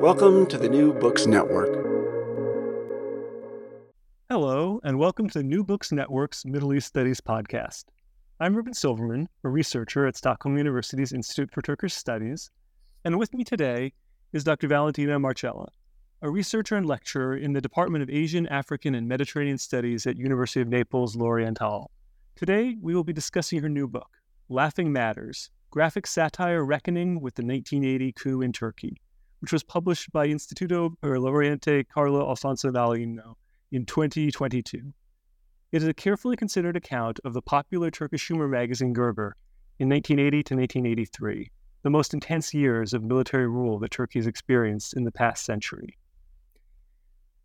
Welcome to the New Books Network. Hello, and welcome to the New Books Network's Middle East Studies podcast. I'm Reuben Silverman, a researcher at Stockholm University's Institute for Turkish Studies, and with me today is Dr. Valentina Marcella, a researcher and lecturer in the Department of Asian, African, and Mediterranean Studies at University of Naples L'Orientale. Today, we will be discussing her new book, Laughing Matters, Graphic Satire Reckoning with the 1980 Coup in Turkey, which was published by Instituto per l'Oriente Carlo Alfonso Nallino in 2022. It is a carefully considered account of the popular Turkish humor magazine Gırgır in 1980 to 1983, the most intense years of military rule that Turkey has experienced in the past century.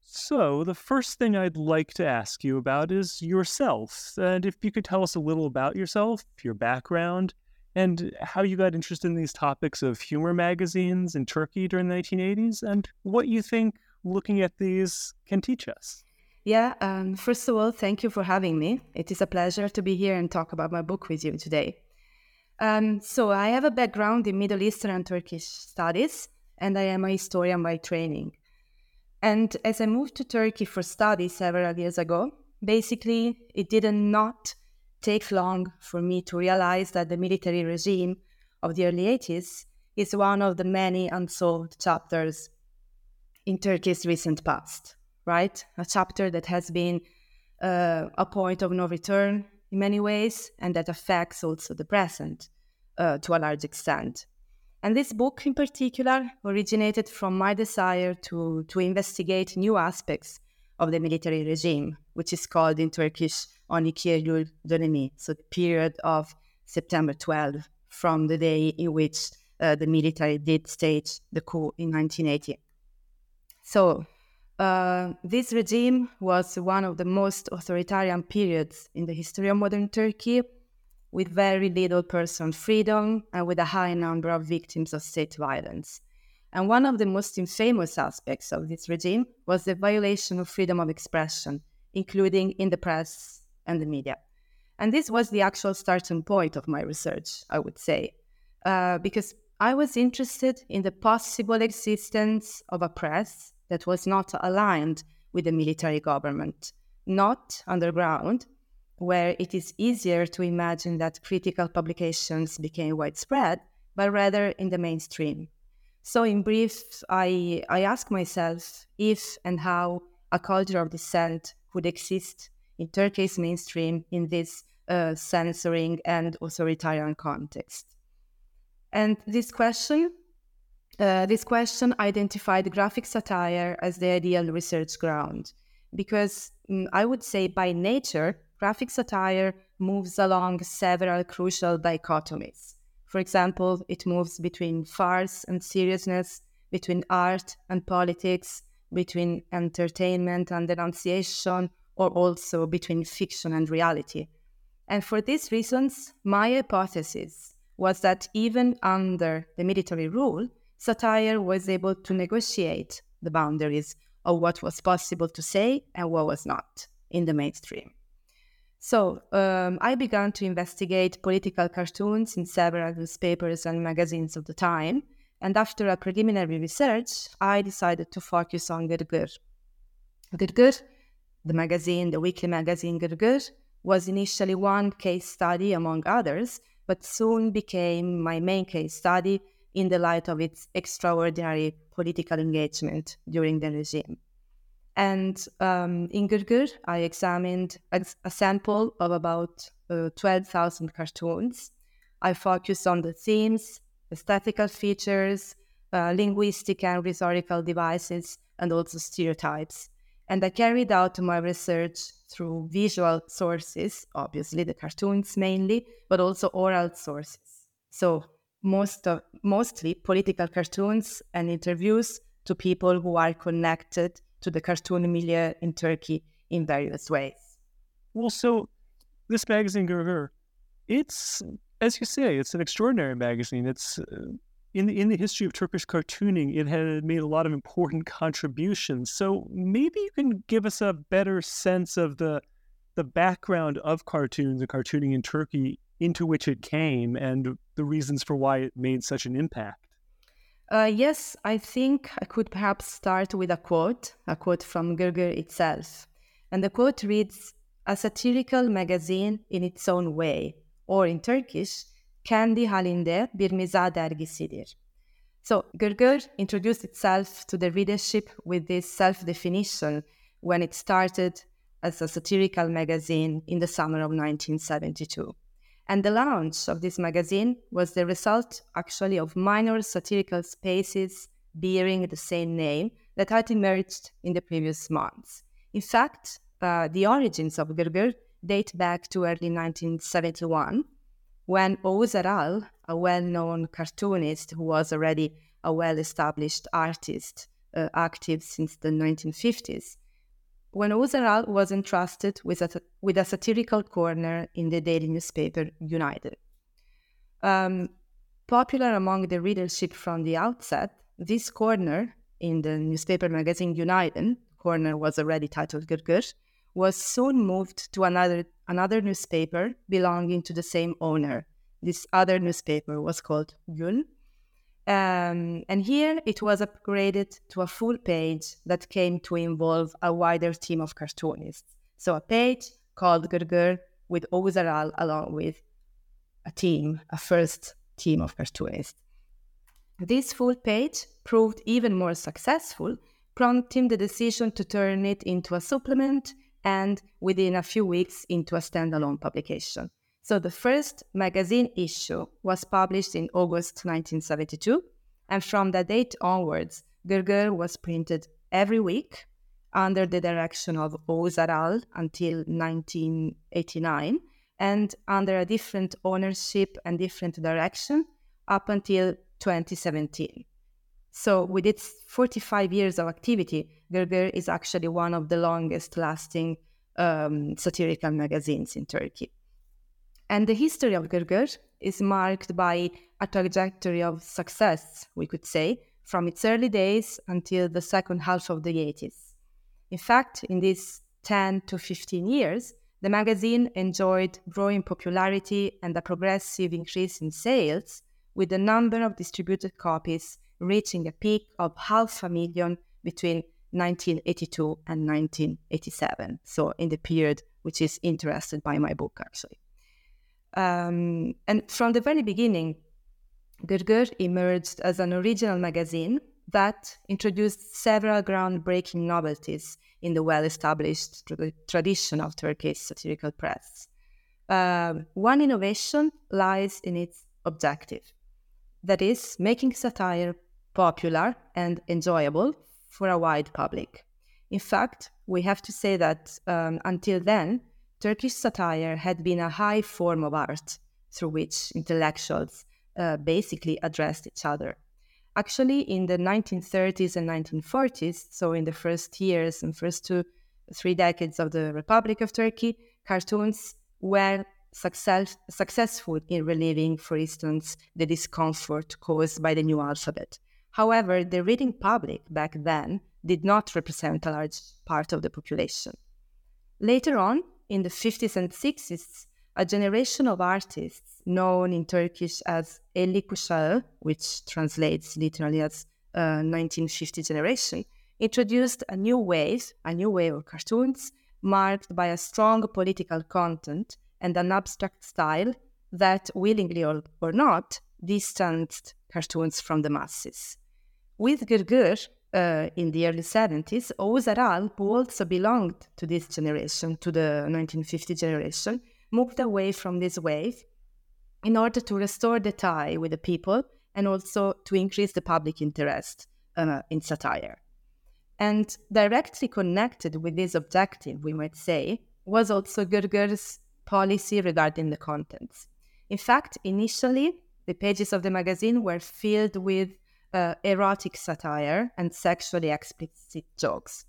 So, the first thing I'd like to ask you about is yourself, and if you could tell us a little about yourself, your background, and how you got interested in these topics of humor magazines in Turkey during the 1980s, and what you think looking at these can teach us. Yeah, um, first of all, thank you for having me. It is a pleasure to be here and talk about my book with you today. Um, so, I have a background in Middle Eastern and Turkish studies, and I am a historian by training. And as I moved to Turkey for study several years ago, basically, it did not take long for me to realize that the military regime of the early 80s is one of the many unsolved chapters in Turkey's recent past, right? A chapter that has been uh, a point of no return in many ways and that affects also the present uh, to a large extent. And this book in particular originated from my desire to, to investigate new aspects of the military regime, which is called in Turkish 12 Eylül dönemi, so the period of September 12, from the day in which uh, the military did stage the coup in 1980. So, uh, this regime was one of the most authoritarian periods in the history of modern Turkey, with very little personal freedom and with a high number of victims of state violence. And one of the most infamous aspects of this regime was the violation of freedom of expression, including in the press and the media. And this was the actual starting point of my research, I would say, uh, because I was interested in the possible existence of a press that was not aligned with the military government, not underground, where it is easier to imagine that critical publications became widespread, but rather in the mainstream. So, in brief, I, I ask myself if and how a culture of dissent would exist in Turkey's mainstream in this uh, censoring and authoritarian context. And this question, uh, this question identified graphic satire as the ideal research ground, because mm, I would say by nature, graphic satire moves along several crucial dichotomies. For example, it moves between farce and seriousness, between art and politics, between entertainment and denunciation, or also between fiction and reality. And for these reasons, my hypothesis was that even under the military rule, satire was able to negotiate the boundaries of what was possible to say and what was not in the mainstream. So um, I began to investigate political cartoons in several newspapers and magazines of the time. And after a preliminary research, I decided to focus on Gırgır. Gırgır, the magazine, the weekly magazine Gırgır, was initially one case study among others, but soon became my main case study in the light of its extraordinary political engagement during the regime. And um, in Gırgır, I examined a, a sample of about uh, 12,000 cartoons. I focused on the themes, aesthetical features, uh, linguistic and rhetorical devices, and also stereotypes. And I carried out my research through visual sources, obviously the cartoons mainly, but also oral sources. So most of, mostly political cartoons and interviews to people who are connected to the cartoon milieu in Turkey in various ways. Well, so this magazine, Gırgır, it's as you say, it's an extraordinary magazine. It's uh, in the in the history of Turkish cartooning, it had made a lot of important contributions. So maybe you can give us a better sense of the the background of cartoons and cartooning in Turkey into which it came and the reasons for why it made such an impact. Uh, yes, I think I could perhaps start with a quote, a quote from Gırgır itself. And the quote reads A satirical magazine in its own way, or in Turkish, kendi halinde bir mizah dergisidir. So Gırgır introduced itself to the readership with this self-definition when it started as a satirical magazine in the summer of 1972. And the launch of this magazine was the result actually of minor satirical spaces bearing the same name that had emerged in the previous months. In fact, uh, the origins of Gırgır date back to early 1971 when Oğuz Aral, a well-known cartoonist who was already a well-established artist, uh, active since the 1950s, when Oğuz Aral was entrusted with a, with a satirical corner in the daily newspaper Günaydın. Um, popular among the readership from the outset, this corner in the newspaper magazine Günaydın, corner was already titled Gırgır, was soon moved to another, another newspaper belonging to the same owner. This other newspaper was called Gün. Um, and here it was upgraded to a full page that came to involve a wider team of cartoonists. So a page called Gırgır with Oğuz Aral along with a team, a first team of cartoonists. This full page proved even more successful, prompting the decision to turn it into a supplement and within a few weeks into a standalone publication. So the first magazine issue was published in August 1972, and from that date onwards, Gırgır was printed every week under the direction of Oğuz Aral until 1989, and under a different ownership and different direction up until 2017. So, with its 45 years of activity, Gırgır is actually one of the longest lasting um, satirical magazines in Turkey. And the history of Gırgır is marked by a trajectory of success, we could say, from its early days until the second half of the 80s. In fact, in these 10 to 15 years, the magazine enjoyed growing popularity and a progressive increase in sales, with the number of distributed copies reaching a peak of half a million between 1982 and 1987. So, in the period which is interested by my book, actually. Um, and from the very beginning, Gırgır emerged as an original magazine that introduced several groundbreaking novelties in the well established tra- tradition of Turkish satirical press. Uh, one innovation lies in its objective that is, making satire popular and enjoyable for a wide public. In fact, we have to say that um, until then, Turkish satire had been a high form of art through which intellectuals uh, basically addressed each other. Actually, in the 1930s and 1940s, so in the first years and first two, three decades of the Republic of Turkey, cartoons were success, successful in relieving, for instance, the discomfort caused by the new alphabet. However, the reading public back then did not represent a large part of the population. Later on, in the 50s and 60s, a generation of artists known in Turkish as Kuşağı, which translates literally as uh, 1950 generation, introduced a new wave, a new wave of cartoons marked by a strong political content and an abstract style that, willingly or, or not, distanced cartoons from the masses. With Gırgır, uh, in the early 70s, Oğuz Aral, who also belonged to this generation, to the 1950 generation, moved away from this wave in order to restore the tie with the people and also to increase the public interest uh, in satire. And directly connected with this objective, we might say, was also Gırgır's policy regarding the contents. In fact, initially, the pages of the magazine were filled with uh, erotic satire and sexually explicit jokes.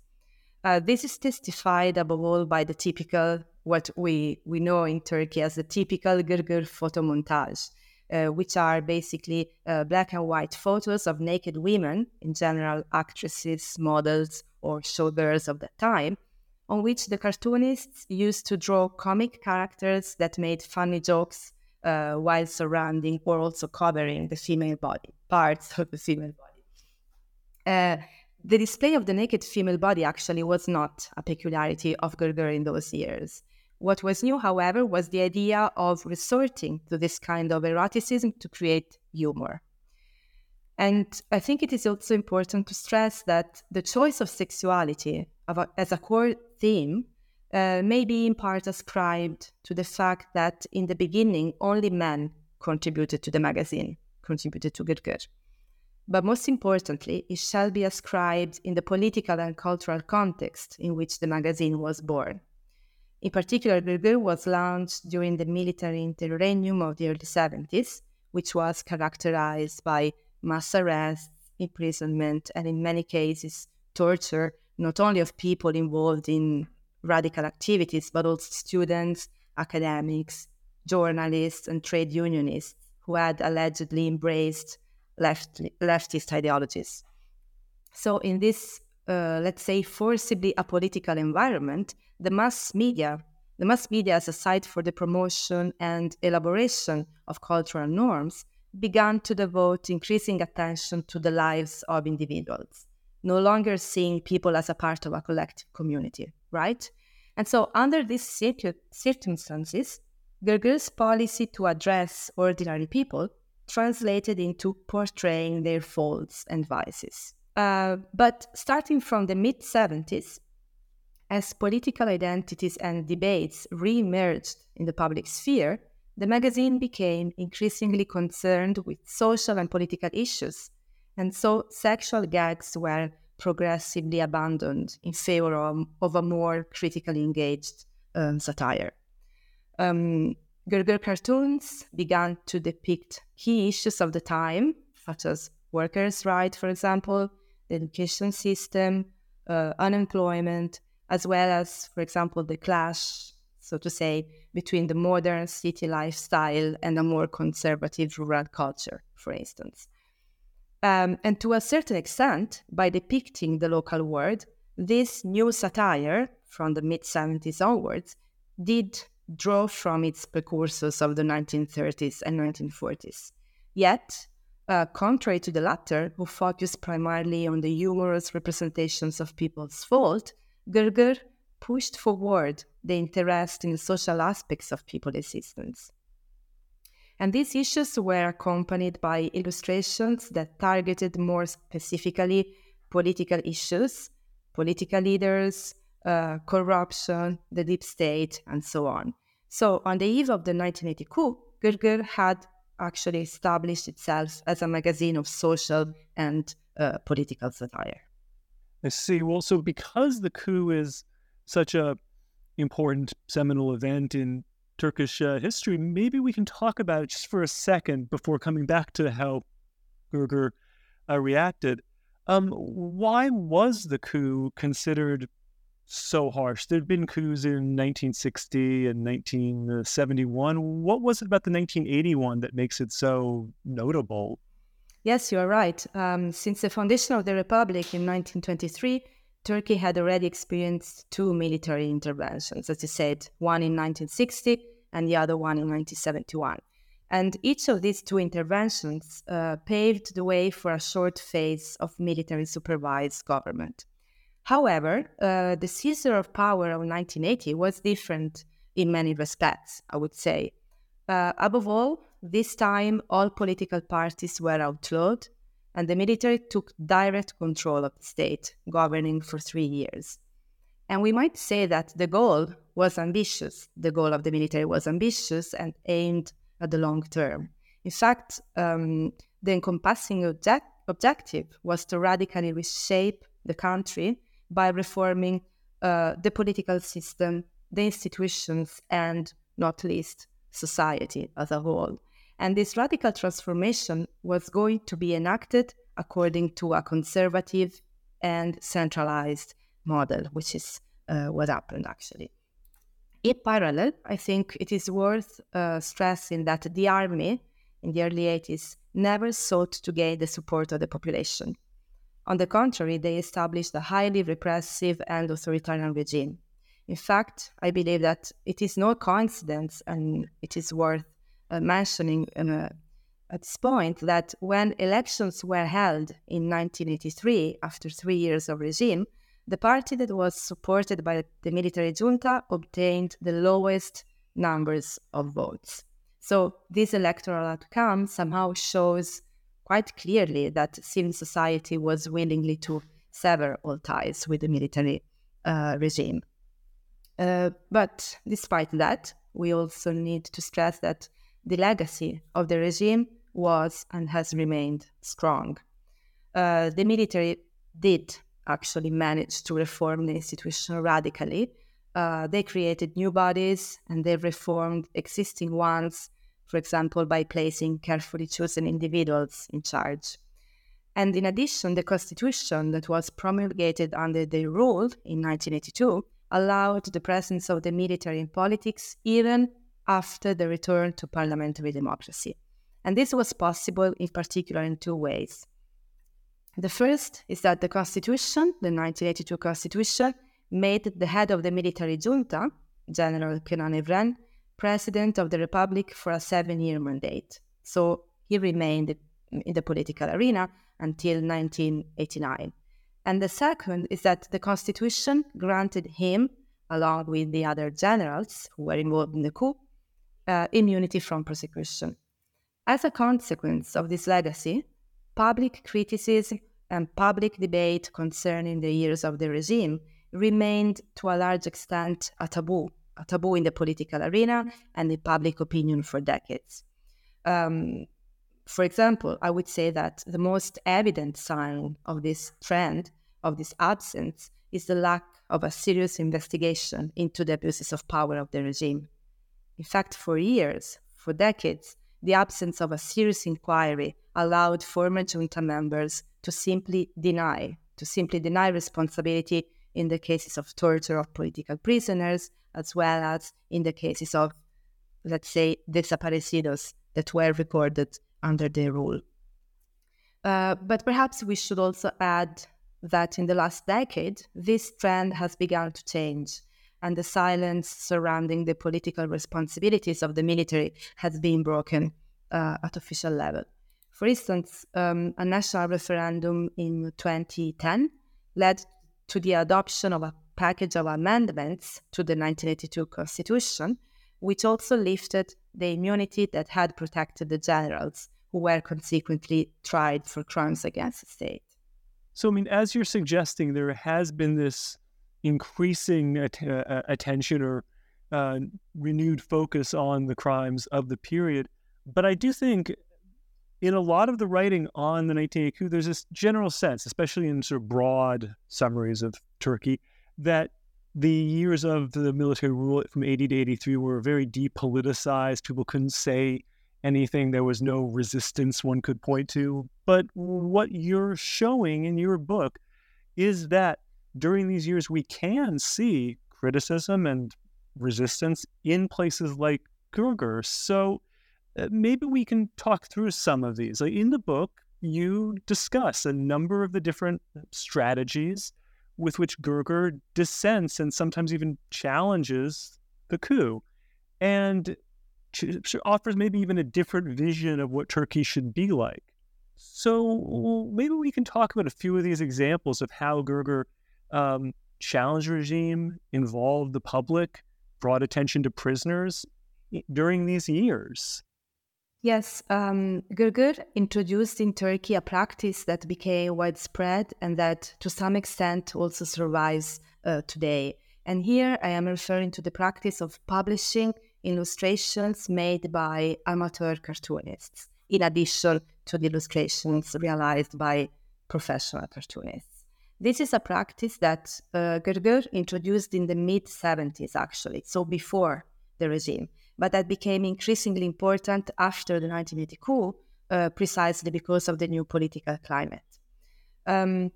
Uh, this is testified above all by the typical, what we, we know in Turkey as the typical Gırgır photo montage, uh, which are basically uh, black and white photos of naked women, in general actresses, models, or showgirls of that time, on which the cartoonists used to draw comic characters that made funny jokes uh, while surrounding or also covering the female body, parts of the female body. Uh, the display of the naked female body actually was not a peculiarity of Gırgır in those years. What was new, however, was the idea of resorting to this kind of eroticism to create humor. And I think it is also important to stress that the choice of sexuality as a core theme uh, may be in part ascribed to the fact that in the beginning only men contributed to the magazine, contributed to Gırgır. But most importantly, it shall be ascribed in the political and cultural context in which the magazine was born. In particular, Gırgır was launched during the military interregnum of the early 70s, which was characterized by mass arrests, imprisonment, and in many cases, torture, not only of people involved in radical activities, but also students, academics, journalists, and trade unionists who had allegedly embraced left, leftist ideologies. So, in this, uh, let's say, forcibly apolitical environment, the mass media, the mass media as a site for the promotion and elaboration of cultural norms, began to devote increasing attention to the lives of individuals, no longer seeing people as a part of a collective community, right? And so, under these circumstances, Gırgır's policy to address ordinary people translated into portraying their faults and vices. Uh, but starting from the mid 70s, as political identities and debates re emerged in the public sphere, the magazine became increasingly concerned with social and political issues, and so sexual gags were progressively abandoned in favor of, of a more critically engaged um, satire. Um, Gırgır cartoons began to depict key issues of the time, such as workers' rights, for example, the education system, uh, unemployment, as well as, for example, the clash, so to say, between the modern city lifestyle and a more conservative rural culture, for instance. Um, and to a certain extent, by depicting the local world, this new satire from the mid 70s onwards did draw from its precursors of the 1930s and 1940s. Yet, uh, contrary to the latter, who focused primarily on the humorous representations of people's fault, Gırgır pushed forward the interest in the social aspects of people's existence. And these issues were accompanied by illustrations that targeted more specifically political issues, political leaders, uh, corruption, the deep state, and so on. So, on the eve of the 1980 coup, Gırgır had actually established itself as a magazine of social and uh, political satire. I see. Well, so because the coup is such a important seminal event in Turkish uh, history, maybe we can talk about it just for a second before coming back to how Gırgır uh, reacted. Um, why was the coup considered so harsh? There had been coups in 1960 and 1971. What was it about the 1981 that makes it so notable? Yes, you are right. Um, since the foundation of the Republic in 1923, Turkey had already experienced two military interventions, as you said, one in 1960 and the other one in 1971. And each of these two interventions uh, paved the way for a short phase of military supervised government. However, uh, the seizure of power of 1980 was different in many respects, I would say. Uh, above all, this time all political parties were outlawed, and the military took direct control of the state, governing for three years. And we might say that the goal was ambitious. The goal of the military was ambitious and aimed at the long term. In fact, um, the encompassing object- objective was to radically reshape the country by reforming uh, the political system, the institutions, and not least society as a whole. And this radical transformation was going to be enacted according to a conservative and centralized model, which is uh, what happened actually. In parallel, I think it is worth uh, stressing that the army in the early 80s never sought to gain the support of the population. On the contrary, they established a highly repressive and authoritarian regime. In fact, I believe that it is no coincidence, and it is worth mentioning uh, at this point, that when elections were held in 1983, after three years of regime, the party that was supported by the military junta obtained the lowest numbers of votes. So this electoral outcome somehow shows quite clearly that civil society was willingly to sever all ties with the military uh, regime. Uh, but despite that, we also need to stress that the legacy of the regime was and has remained strong. Uh, the military did actually manage to reform the institution radically. Uh, they created new bodies and they reformed existing ones, for example, by placing carefully chosen individuals in charge. And in addition, the constitution that was promulgated under their rule in 1982 allowed the presence of the military in politics even after the return to parliamentary democracy. And this was possible in particular in two ways. The first is that the Constitution, the 1982 Constitution, made the head of the military junta, General Kenan Evren, president of the Republic for a seven year mandate. So he remained in the political arena until 1989. And the second is that the Constitution granted him, along with the other generals who were involved in the coup, uh, immunity from prosecution. As a consequence of this legacy, public criticism and public debate concerning the years of the regime remained to a large extent a taboo, a taboo in the political arena and in public opinion for decades. Um, for example, I would say that the most evident sign of this trend, of this absence, is the lack of a serious investigation into the abuses of power of the regime. In fact, for years, for decades, the absence of a serious inquiry allowed former junta members to simply deny, to simply deny responsibility in the cases of torture of political prisoners, as well as in the cases of, let's say, desaparecidos that were recorded under their rule. Uh, but perhaps we should also add that in the last decade, this trend has begun to change, and the silence surrounding the political responsibilities of the military has been broken uh, at official level. For instance, um, a national referendum in 2010 led to the adoption of a package of amendments to the 1982 Constitution, which also lifted the immunity that had protected the generals who were consequently tried for crimes against the state. So, I mean, as you're suggesting, there has been this increasing at- uh, attention or uh, renewed focus on the crimes of the period. But I do think in a lot of the writing on the 1980 coup, there's this general sense, especially in sort of broad summaries of Turkey, that the years of the military rule from 80 to 83 were very depoliticized. People couldn't say anything. There was no resistance one could point to. But what you're showing in your book is that during these years, we can see criticism and resistance in places like Gırgır. So uh, maybe we can talk through some of these. In the book, you discuss a number of the different strategies with which Gırgır dissents and sometimes even challenges the coup and offers maybe even a different vision of what Turkey should be like. So maybe we can talk about a few of these examples of how Gırgır um, challenged regime, involved the public, brought attention to prisoners during these years. Yes, um, Gırgır introduced in Turkey a practice that became widespread and that to some extent also survives uh, today. And here I am referring to the practice of publishing illustrations made by amateur cartoonists, in addition to the illustrations realized by professional cartoonists. This is a practice that uh, Gırgır introduced in the mid 70s, actually, so before the regime, but that became increasingly important after the 1980 coup, uh, precisely because of the new political climate. Um,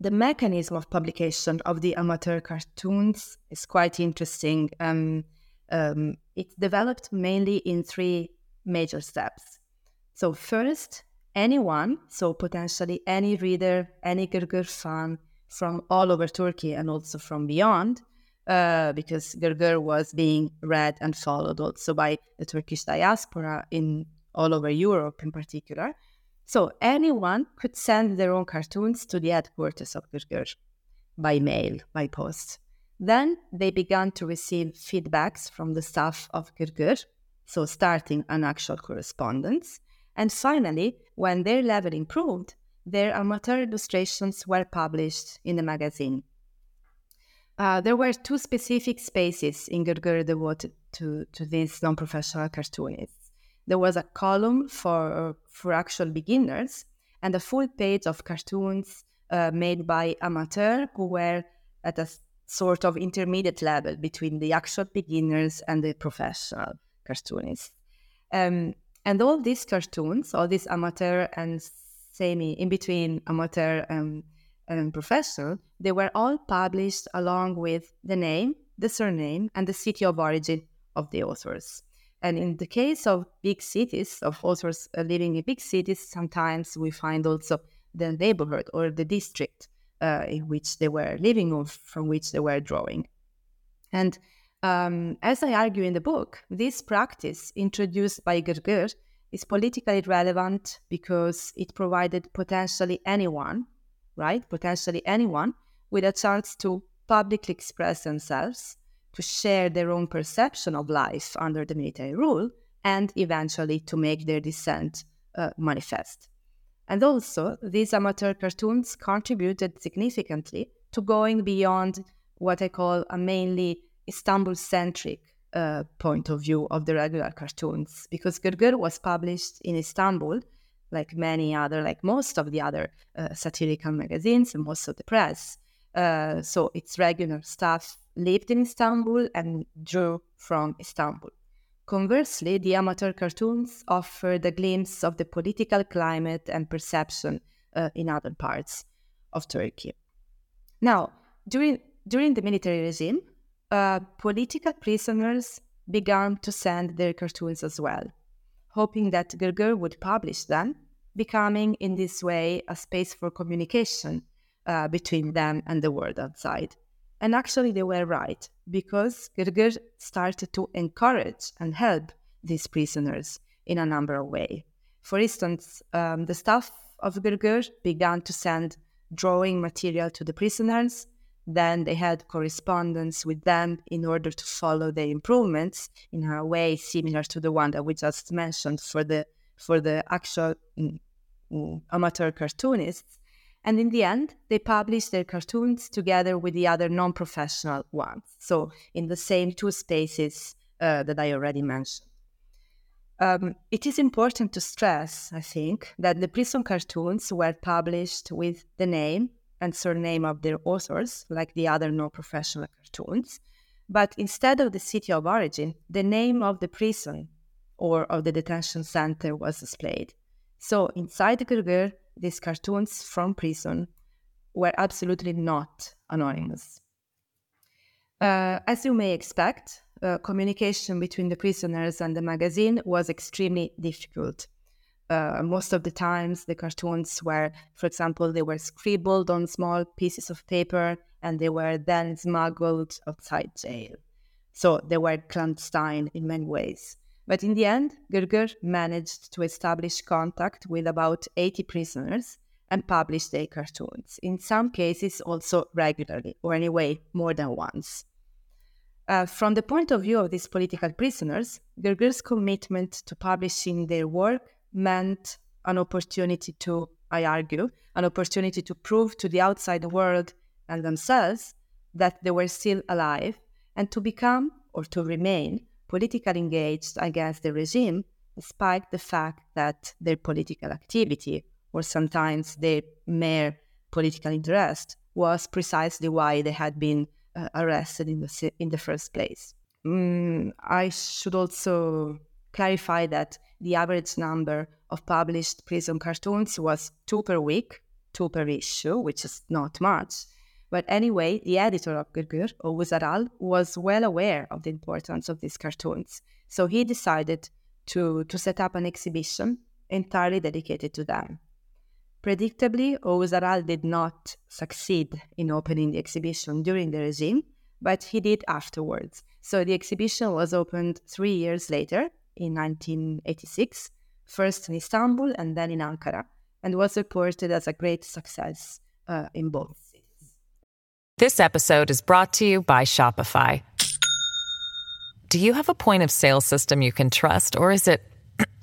the mechanism of publication of the amateur cartoons is quite interesting. Um, um, developed mainly in three major steps. So, first, anyone, so potentially any reader, any Gırgır fan from all over Turkey and also from beyond, uh, because Gırgır was being read and followed also by the Turkish diaspora in all over Europe in particular. So anyone could send their own cartoons to the headquarters of Gırgır by mail, by post. Then they began to receive feedbacks from the staff of Gırgır, so starting an actual correspondence. And finally, when their level improved, their amateur illustrations were published in the magazine. Uh, there were two specific spaces in Gırgır devoted to, to these non professional cartoonists. There was a column for, for actual beginners and a full page of cartoons uh, made by amateurs who were at a sort of intermediate level between the actual beginners and the professional cartoonists. Um, and all these cartoons, all these amateur and semi, in between amateur and, and professional, they were all published along with the name, the surname, and the city of origin of the authors. And in the case of big cities, of authors living in big cities, sometimes we find also the neighborhood or the district uh, in which they were living or from which they were drawing. And um, as I argue in the book, this practice introduced by Gırgır is politically relevant because it provided potentially anyone, right? Potentially anyone with a chance to publicly express themselves, to share their own perception of life under the military rule, and eventually to make their dissent uh, manifest. And also, these amateur cartoons contributed significantly to going beyond what I call a mainly Istanbul centric uh, point of view of the regular cartoons, because Gırgır was published in Istanbul, like many other, like most of the other uh, satirical magazines and most of the press. Uh, so its regular staff lived in Istanbul and drew from Istanbul. Conversely, the amateur cartoons offered a glimpse of the political climate and perception uh, in other parts of Turkey. Now, during, during the military regime, uh, political prisoners began to send their cartoons as well, hoping that Gırgır would publish them, becoming in this way a space for communication uh, between them and the world outside. And actually, they were right because Gırgır started to encourage and help these prisoners in a number of ways. For instance, um, the staff of Gırgır began to send drawing material to the prisoners. Then they had correspondence with them in order to follow the improvements in a way similar to the one that we just mentioned for the for the actual mm, mm, amateur cartoonists. And in the end, they published their cartoons together with the other non professional ones. So, in the same two spaces uh, that I already mentioned. Um, it is important to stress, I think, that the prison cartoons were published with the name and surname of their authors, like the other non professional cartoons. But instead of the city of origin, the name of the prison or of the detention center was displayed. So inside Gırgır, these cartoons from prison were absolutely not anonymous. Uh, as you may expect, uh, communication between the prisoners and the magazine was extremely difficult. Uh, most of the times the cartoons were, for example, they were scribbled on small pieces of paper and they were then smuggled outside jail. So they were clandestine in many ways. But in the end, Gırgır managed to establish contact with about 80 prisoners and publish their cartoons, in some cases also regularly, or anyway, more than once. Uh, from the point of view of these political prisoners, Gırgır's commitment to publishing their work meant an opportunity to, I argue, an opportunity to prove to the outside world and themselves that they were still alive and to become or to remain politically engaged against the regime, despite the fact that their political activity or sometimes their mere political interest was precisely why they had been uh, arrested in the in the first place. Mm, I should also clarify that the average number of published prison cartoons was two per week, two per issue, which is not much. But anyway, the editor of Gırgır, Oğuz Aral, was well aware of the importance of these cartoons. So he decided to, to set up an exhibition entirely dedicated to them. Predictably, Oğuz did not succeed in opening the exhibition during the regime, but he did afterwards. So the exhibition was opened three years later, in 1986, first in Istanbul and then in Ankara, and was reported as a great success uh, in both cities. This episode is brought to you by Shopify. Do you have a point of sale system you can trust, or is it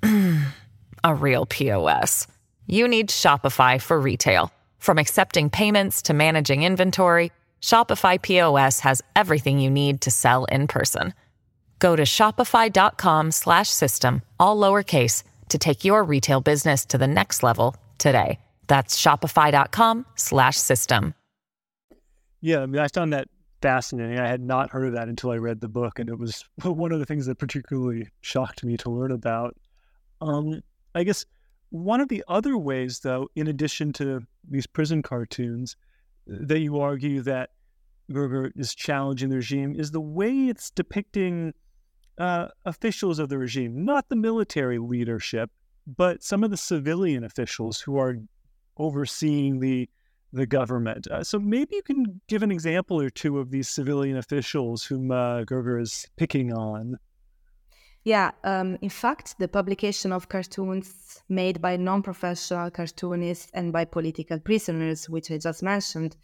a real POS? You need Shopify for retail. From accepting payments to managing inventory, Shopify POS has everything you need to sell in person. Go to shopify.com slash system, all lowercase, to take your retail business to the next level today. That's shopify.com slash system. Yeah, I mean, I found that fascinating. I had not heard of that until I read the book, and it was one of the things that particularly shocked me to learn about. Um, I guess one of the other ways, though, in addition to these prison cartoons, that you argue that Gırgır is challenging the regime is the way it's depicting uh, officials of the regime, not the military leadership, but some of the civilian officials who are overseeing the the government. Uh, so maybe you can give an example or two of these civilian officials whom uh, Gırgır is picking on. Yeah, um, in fact, the publication of cartoons made by non-professional cartoonists and by political prisoners, which I just mentioned,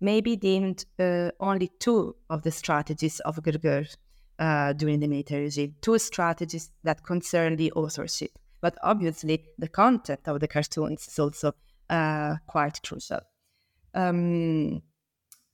may be deemed uh, only two of the strategies of Gırgır uh, during the military regime, two strategies that concern the authorship. But obviously, the content of the cartoons is also uh, quite crucial. Um,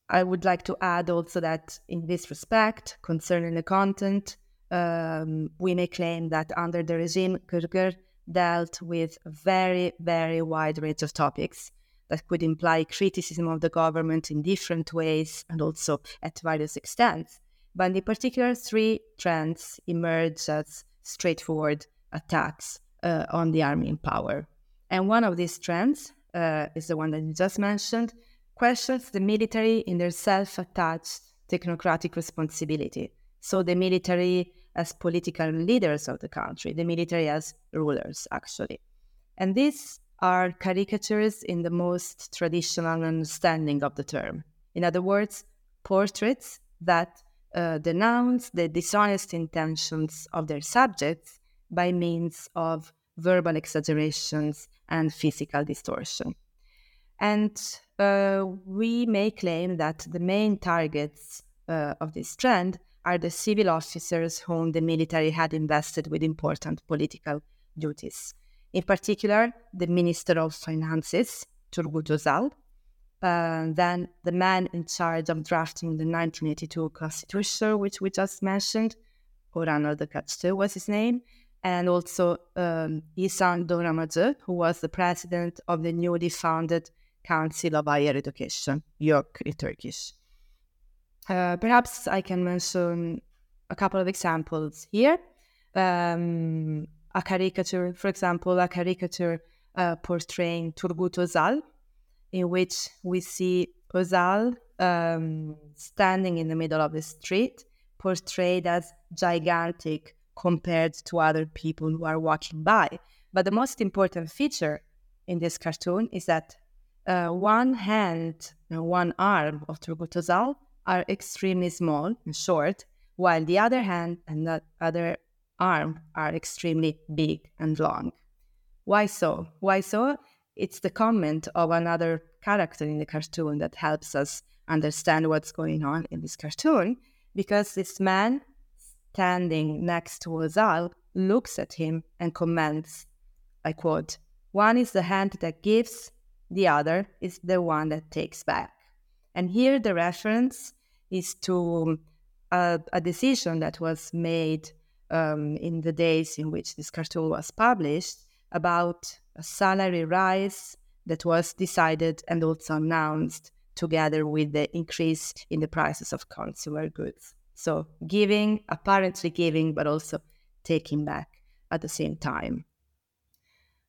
I would like to add also that in this respect, concerning the content, um, we may claim that under the regime, Gırgır dealt with a very, very wide range of topics that could imply criticism of the government in different ways and also at various extents. But in particular, three trends emerge as straightforward attacks uh, on the army in power. And one of these trends uh, is the one that you just mentioned questions the military in their self attached technocratic responsibility. So the military as political leaders of the country, the military as rulers, actually. And these are caricatures in the most traditional understanding of the term. In other words, portraits that uh, denounce the dishonest intentions of their subjects by means of verbal exaggerations and physical distortion. And uh, we may claim that the main targets uh, of this trend are the civil officers whom the military had invested with important political duties. In particular, the Minister of Finances, Turgut Özal, uh, then the man in charge of drafting the 1982 constitution, which we just mentioned, Orhan Aldıkaçtı was his name, and also um, İhsan Doğramacı, who was the president of the newly founded Council of Higher Education, YÖK in Turkish. Uh, perhaps I can mention a couple of examples here. Um, a caricature, for example, a caricature uh, portraying Turgut Özal, in which we see Özal um, standing in the middle of the street, portrayed as gigantic compared to other people who are walking by. But the most important feature in this cartoon is that uh, one hand and one arm of Turgut Özal are extremely small and short, while the other hand and the other arm are extremely big and long. Why so? Why so? It's the comment of another character in the cartoon that helps us understand what's going on in this cartoon, because this man standing next to Özal looks at him and comments, I quote, one is the hand that gives, the other is the one that takes back. And here the reference is to a, a decision that was made um, in the days in which this cartoon was published about a salary rise that was decided and also announced together with the increase in the prices of consumer goods. So giving, apparently giving, but also taking back at the same time.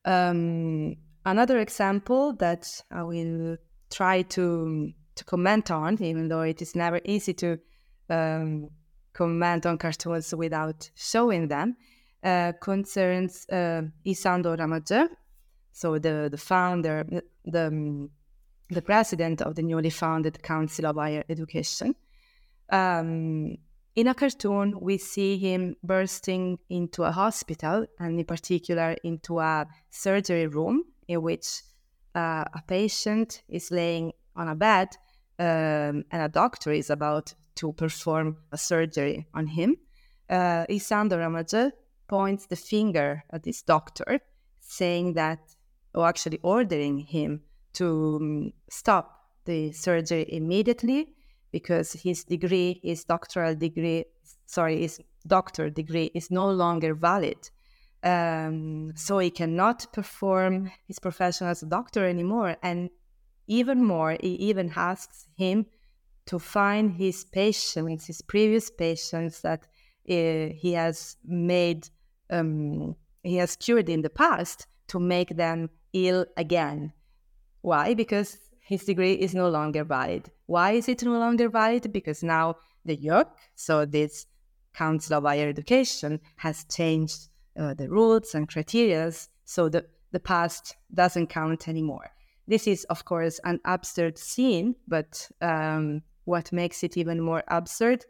Um, another example that I will try to to comment on, even though it is never easy to um, comment on cartoons without showing them, uh, concerns uh, İhsan Doğramacı, so the the founder, the um, the president of the newly founded Council of Higher Education. Um, in a cartoon, we see him bursting into a hospital, and in particular into a surgery room in which uh, a patient is laying on a bed um, and a doctor is about to perform a surgery on him. Uh, İhsan Doğramacı points the finger at this doctor, saying that, or actually ordering him to um, stop the surgery immediately because his degree, his doctoral degree, sorry, his doctor degree is no longer valid. Um, so he cannot perform his profession as a doctor anymore. And even more, he even asks him to find his patients, his previous patients that uh, he has made, um, he has cured in the past, to make them ill again. Why? Because his degree is no longer valid. Why is it no longer valid? Because now the YÖK, so this Council of Higher Education, has changed uh, the rules and criteria, so the, the past doesn't count anymore. This is, of course, an absurd scene, but um, what makes it even more absurd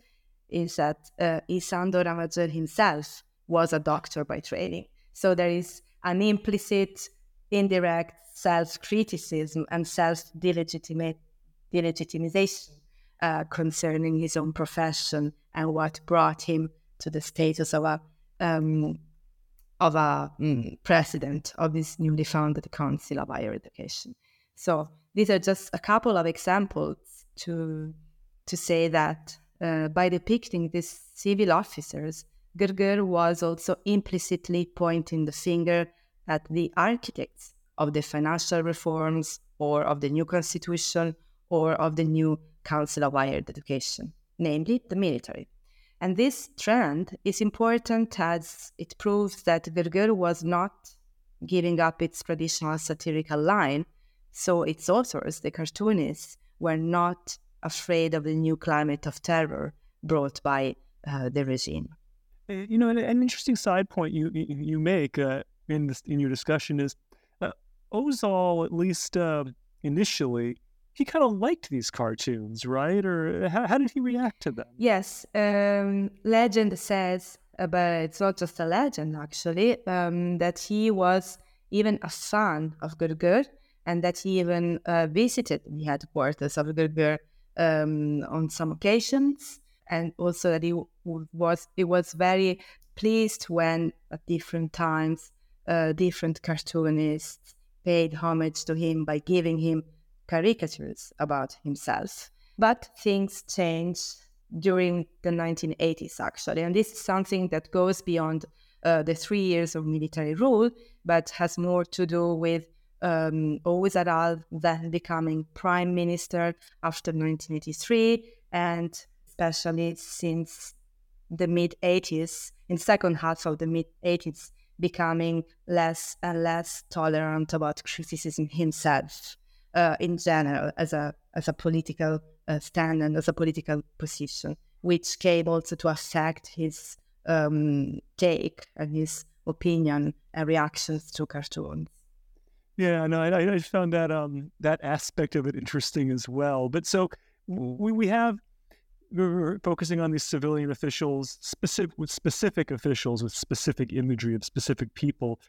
is that uh, İhsan Doğramacı himself was a doctor by training. So there is an implicit, indirect self criticism and self delegitimization uh, concerning his own profession and what brought him to the status of a um, of a um, president of this newly founded Council of Higher Education. So these are just a couple of examples to to say that uh, by depicting these civil officers, Gırgır was also implicitly pointing the finger at the architects of the financial reforms or of the new constitution or of the new Council of Higher Education, namely the military. And this trend is important as it proves that Gırgır was not giving up its traditional satirical line, so its authors, the cartoonists, were not afraid of the new climate of terror brought by uh, the regime. Uh, you know, an, an, interesting side point you you make uh, in this in your discussion is Özal, at least uh, initially, he kind of liked these cartoons, right? Or how, how did he react to them? Yes, um, legend says, uh, but it's not just a legend actually, um, that he was even a fan of Gırgır and that he even uh, visited the headquarters of Gırgır um, on some occasions, and also that he was he was very pleased when at different times different cartoonists paid homage to him by giving him caricatures about himself. But things changed during the 1980s, actually. And this is something that goes beyond uh, the three years of military rule, but has more to do with um, Özal then becoming prime minister after 1983, and especially since the mid 80s, in second half of the mid 80s, becoming less and less tolerant about criticism himself uh, in general as a as a political uh, stand and as a political position, which came also to affect his um, take and his opinion and reactions to cartoons. Yeah, no, I, I found that um that aspect of it interesting as well. But so we we have we're focusing on these civilian officials, specific with specific officials with specific imagery of specific people.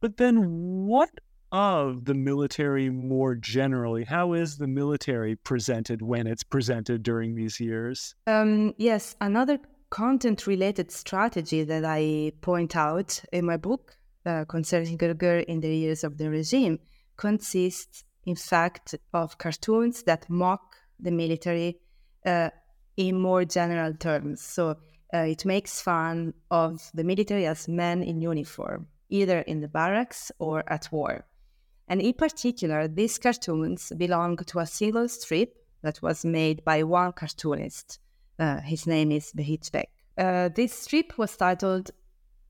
But then, what of the military more generally? How is the military presented when it's presented during these years? Um, yes, another content-related strategy that I point out in my book uh, concerning Gırgır in the years of the regime consists, in fact, of cartoons that mock the military uh, in more general terms. So uh, it makes fun of the military as men in uniform, either in the barracks or at war. And in particular, these cartoons belong to a single strip that was made by one cartoonist. Uh, his name is Behiç Ak. Uh, this strip was titled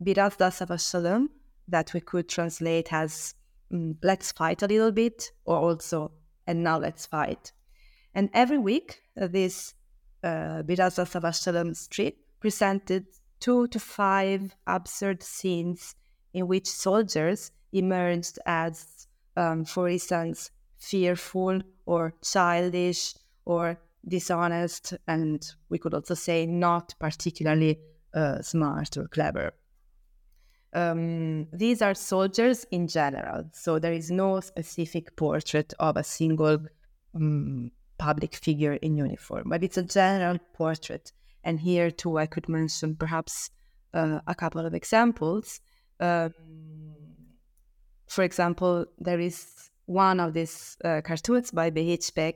Biraz da Savaşalım, that we could translate as mm, Let's Fight a Little Bit, or also And Now Let's Fight. And every week, uh, this Biraz da Savaşalım strip presented two to five absurd scenes in which soldiers emerged as, um, for instance, fearful or childish or dishonest, and we could also say not particularly uh, smart or clever. Um, these are soldiers in general, so there is no specific portrait of a single um, public figure in uniform, but it's a general portrait. And here too, I could mention perhaps uh, a couple of examples. Um, for example, there is one of these uh, cartoons by Behiç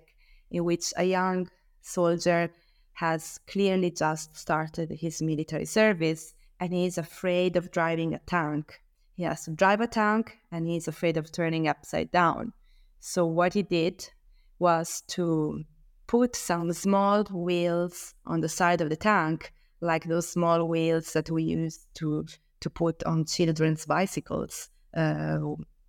in which a young soldier has clearly just started his military service and he is afraid of driving a tank. He has to drive a tank and he is afraid of turning upside down. So, what he did was to put some small wheels on the side of the tank, like those small wheels that we use to to put on children's bicycles uh,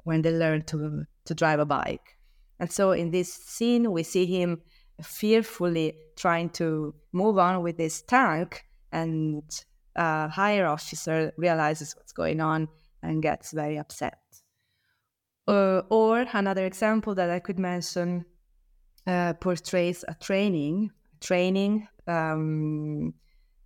when they learn to to drive a bike. And so in this scene, we see him fearfully trying to move on with this tank, and a higher officer realizes what's going on and gets very upset. Uh, or another example that I could mention uh, portrays a training, training um,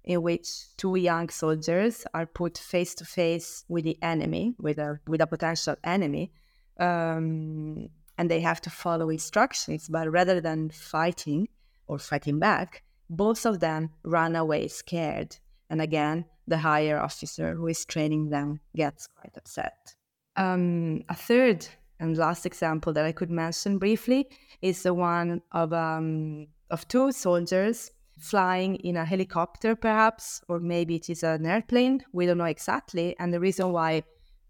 in which two young soldiers are put face to face with the enemy, with a with a potential enemy, um, and they have to follow instructions. But rather than fighting or fighting back, both of them run away scared. And again, the higher officer who is training them gets quite upset. Um, a third and last example that I could mention briefly is the one of um, of two soldiers flying in a helicopter, perhaps, or maybe it is an airplane. We don't know exactly. And the reason why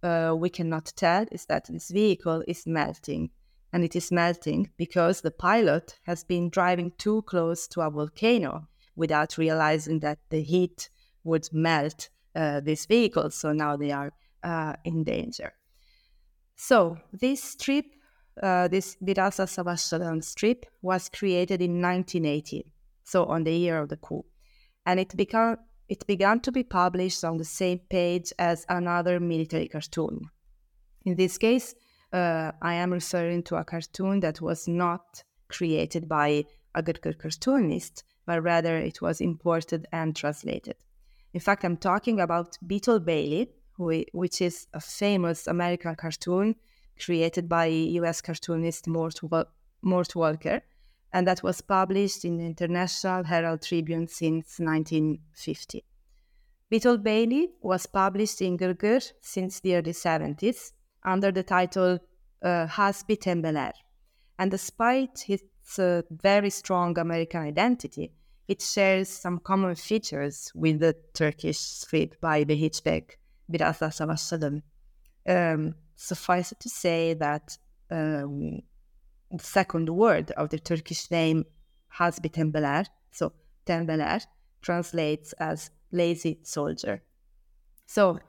uh, we cannot tell is that this vehicle is melting. And it is melting because the pilot has been driving too close to a volcano without realizing that the heat would melt uh, this vehicle. So now they are uh, in danger. So this strip, uh, this da Savaşalım strip, was created in 1980, so on the year of the coup, and it began it began to be published on the same page as another military cartoon. In this case, uh, I am referring to a cartoon that was not created by a good cartoonist, but rather it was imported and translated. In fact, I'm talking about Beetle Bailey, which is a famous American cartoon created by US cartoonist Mort, Mort Walker, and that was published in the International Herald Tribune since 1950. Beetle Bailey was published in Gırgır since the early 70s under the title uh, Hasbi Tembeler. And despite its uh, very strong American identity, it shares some common features with the Turkish script by Behiç Biraz. Um, suffice it to say that um, the second word of the Turkish name Hasbi Tembeler, so Tembeler, translates as lazy soldier. So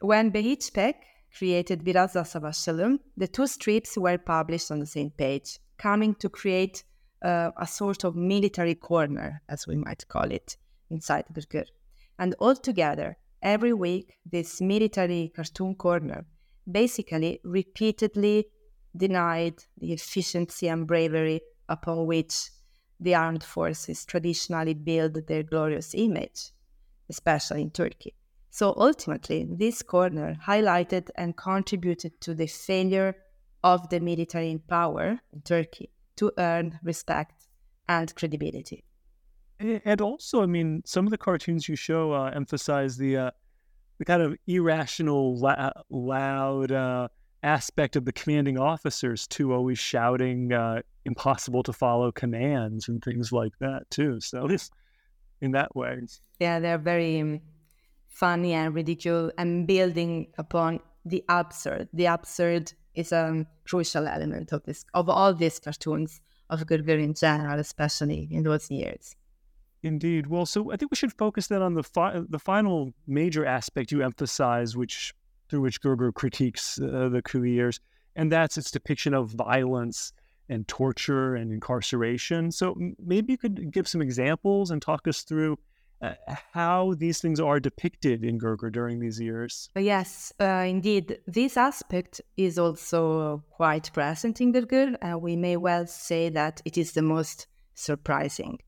when Behiç Ak created Biraz Savaşalım, the two strips were published on the same page, coming to create uh, a sort of military corner, as we might call it, inside Gırgır. And altogether, every week, this military cartoon corner basically repeatedly denied the efficiency and bravery upon which the armed forces traditionally build their glorious image, especially in Turkey. So ultimately, this corner highlighted and contributed to the failure of the military in power in Turkey to earn respect and credibility. And also, I mean, some of the cartoons you show uh, emphasize the uh, the kind of irrational, la- loud uh, aspect of the commanding officers too, always shouting uh, impossible to follow commands and things like that too. So, in that way, yeah, they're very um, funny and ridiculous and building upon the absurd. The absurd is a crucial element of this of all these cartoons of Gırgır in general, especially in those years. Indeed. Well, so I think we should focus then on the fi- the final major aspect you emphasize, which through which Gırgır critiques uh, the coup years, and that's its depiction of violence and torture and incarceration. So maybe you could give some examples and talk us through uh, how these things are depicted in Gırgır during these years. Yes, uh, indeed. This aspect is also quite present in Gırgır. Uh, we may well say that it is the most surprising.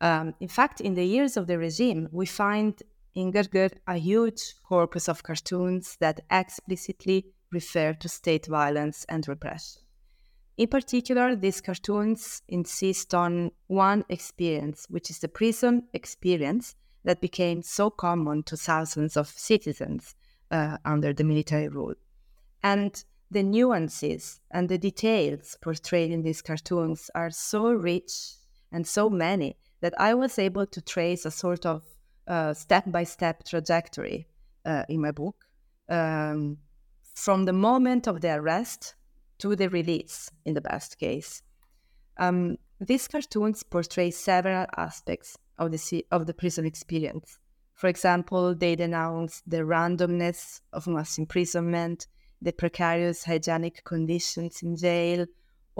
Um, in fact, in the years of the regime, we find in Gırgır a huge corpus of cartoons that explicitly refer to state violence and repression. In particular, these cartoons insist on one experience, which is the prison experience that became so common to thousands of citizens uh, under the military rule. And the nuances and the details portrayed in these cartoons are so rich and so many that I was able to trace a sort of step by step trajectory uh, in my book um, from the moment of the arrest to the release, in the best case. Um, these cartoons portray several aspects of the, of the prison experience. For example, they denounce the randomness of mass imprisonment, the precarious hygienic conditions in jail,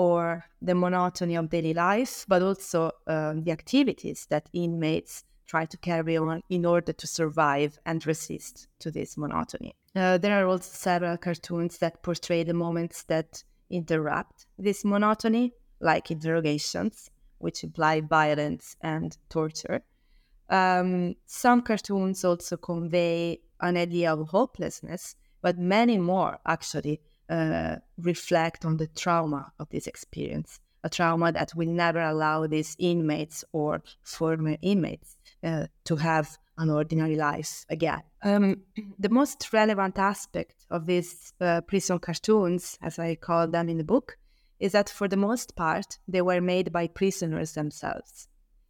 or the monotony of daily life, but also uh, the activities that inmates try to carry on in order to survive and resist to this monotony. Uh, there are also several cartoons that portray the moments that interrupt this monotony, like interrogations, which imply violence and torture. Um, some cartoons also convey an idea of hopelessness, but many more actually uh, reflect on the trauma of this experience, a trauma that will never allow these inmates or former inmates uh, to have an ordinary life again. Um, the most relevant aspect of these uh, prison cartoons, as I call them in the book, is that for the most part, they were made by prisoners themselves.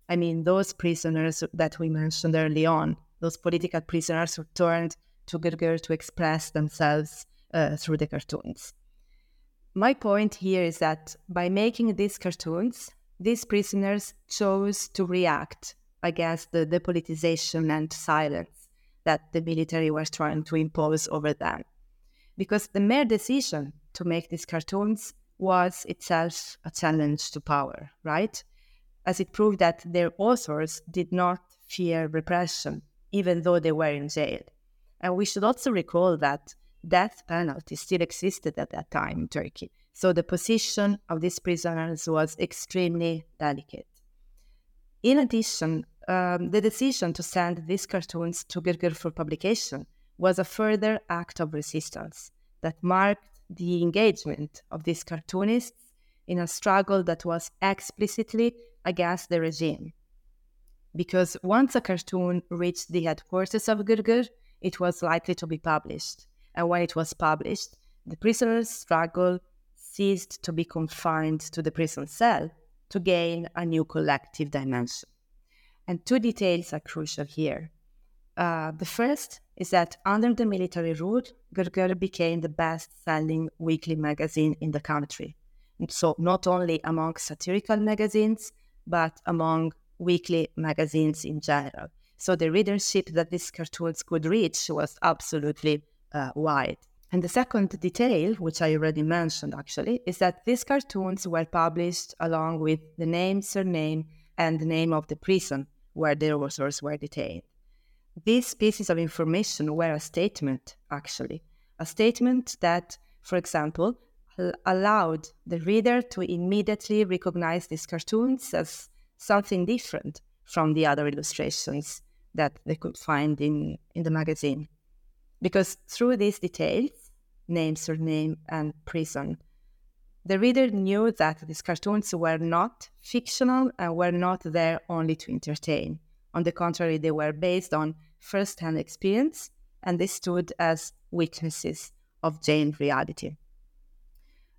I mean, those prisoners that we mentioned early on, those political prisoners who turned to Gırgır to express themselves uh, through the cartoons. My point here is that by making these cartoons, these prisoners chose to react against the depolitization and silence that the military was trying to impose over them. Because the mere decision to make these cartoons was itself a challenge to power, right? As it proved that their authors did not fear repression, even though they were in jail. And we should also recall that death penalty still existed at that time in Turkey. So the position of these prisoners was extremely delicate. In addition, um, the decision to send these cartoons to Gırgır for publication was a further act of resistance that marked the engagement of these cartoonists in a struggle that was explicitly against the regime. Because once a cartoon reached the headquarters of Gırgır, it was likely to be published and when it was published, the prisoner's struggle ceased to be confined to the prison cell to gain a new collective dimension. And two details are crucial here. Uh, the first is that under the military rule, Gırgır became the best selling weekly magazine in the country. And so, not only among satirical magazines, but among weekly magazines in general. So, the readership that these cartoons could reach was absolutely uh, wide. And the second detail, which I already mentioned actually, is that these cartoons were published along with the name, surname, and the name of the prison where the authors were detained. these pieces of information were a statement, actually, a statement that, for example, allowed the reader to immediately recognize these cartoons as something different from the other illustrations that they could find in, in the magazine. Because through these details, name, surname, and prison, the reader knew that these cartoons were not fictional and were not there only to entertain. On the contrary, they were based on first hand experience and they stood as witnesses of Jain reality.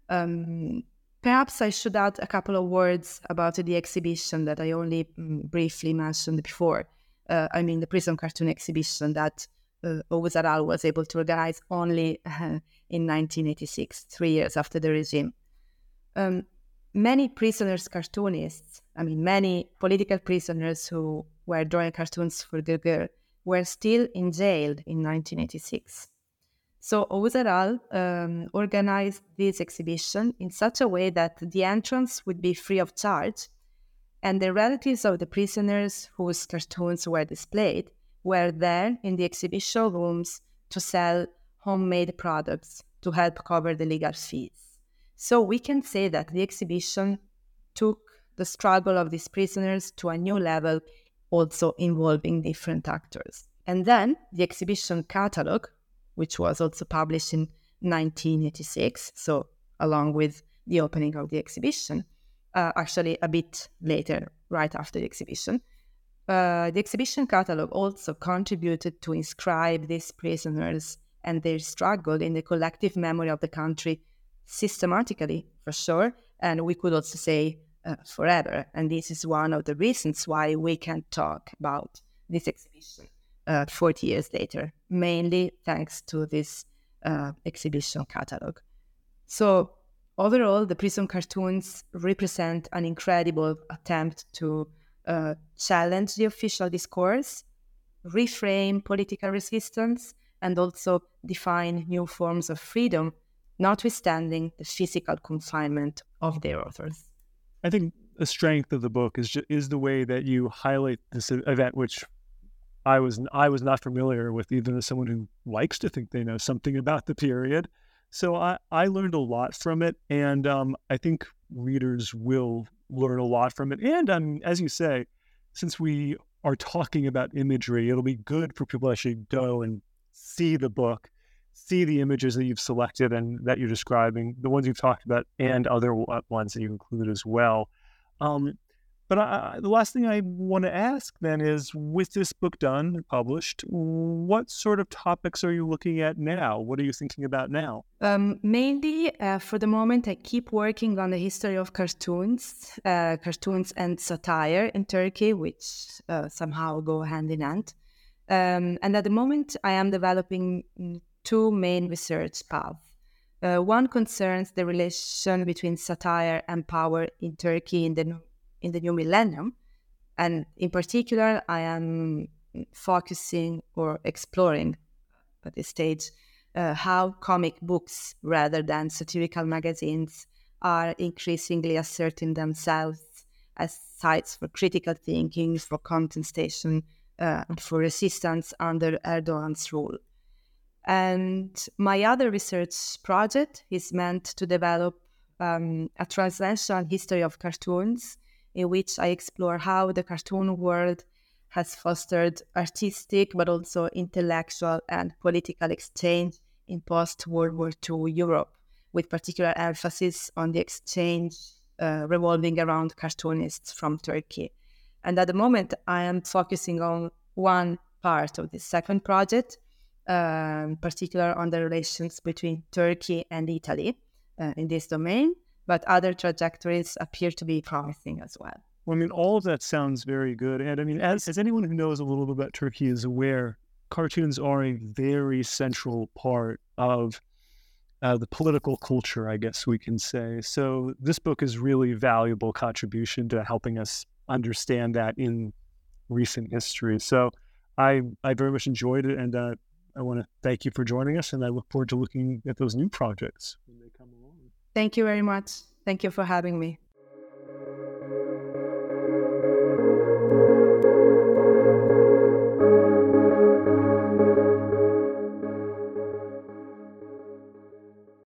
Um, perhaps I should add a couple of words about the exhibition that I only mm, briefly mentioned before. Uh, I mean, the prison Cartoon exhibition that uh, was able to organize only uh, in 1986, three years after the regime. Um, many prisoners, cartoonists, I mean, many political prisoners who were drawing cartoons for Gırgır were still in jail in 1986. So Oğuz Aral um, organized this exhibition in such a way that the entrance would be free of charge, and the relatives of the prisoners whose cartoons were displayed were there in the exhibition rooms to sell homemade products to help cover the legal fees. So we can say that the exhibition took the struggle of these prisoners to a new level, also involving different actors. And then the exhibition catalog which was also published in 1986, so along with the opening of the exhibition, uh, actually a bit later, right after the exhibition. Uh, the exhibition catalog also contributed to inscribe these prisoners and their struggle in the collective memory of the country systematically, for sure, and we could also say uh, forever. And this is one of the reasons why we can talk about this exhibition uh, 40 years later, mainly thanks to this uh, exhibition catalog. So, overall, the prison cartoons represent an incredible attempt to uh, challenge the official discourse, reframe political resistance, and also define new forms of freedom, notwithstanding the physical confinement of their authors. I think the strength of the book is just, is the way that you highlight this event, which I was I was not familiar with even as someone who likes to think they know something about the period. So I, I learned a lot from it, and um, I think readers will learn a lot from it. And um, as you say, since we are talking about imagery, it'll be good for people to actually go and see the book, see the images that you've selected and that you're describing, the ones you've talked about, and other ones that you include as well. Um, but I, the last thing I want to ask then is with this book done, published, what sort of topics are you looking at now? What are you thinking about now? Um, mainly, uh, for the moment, I keep working on the history of cartoons, uh, cartoons and satire in Turkey, which uh, somehow go hand in hand. Um, and at the moment, I am developing two main research paths. Uh, one concerns the relation between satire and power in Turkey in the in the new millennium. And in particular, I am focusing or exploring at this stage uh, how comic books rather than satirical magazines are increasingly asserting themselves as sites for critical thinking, for contestation, uh, for resistance under Erdogan's rule. And my other research project is meant to develop um, a transnational history of cartoons in which I explore how the cartoon world has fostered artistic but also intellectual and political exchange in post World War II Europe, with particular emphasis on the exchange uh, revolving around cartoonists from Turkey. And at the moment, I am focusing on one part of the second project, in particular on the relations between Turkey and Italy uh, in this domain but other trajectories appear to be promising as well. Well, I mean, all of that sounds very good. And I mean, as, as anyone who knows a little bit about Turkey is aware, cartoons are a very central part of uh, the political culture, I guess we can say. So this book is really valuable contribution to helping us understand that in recent history. So I I very much enjoyed it, and uh, I want to thank you for joining us, and I look forward to looking at those new projects when they come along. Thank you very much. Thank you for having me.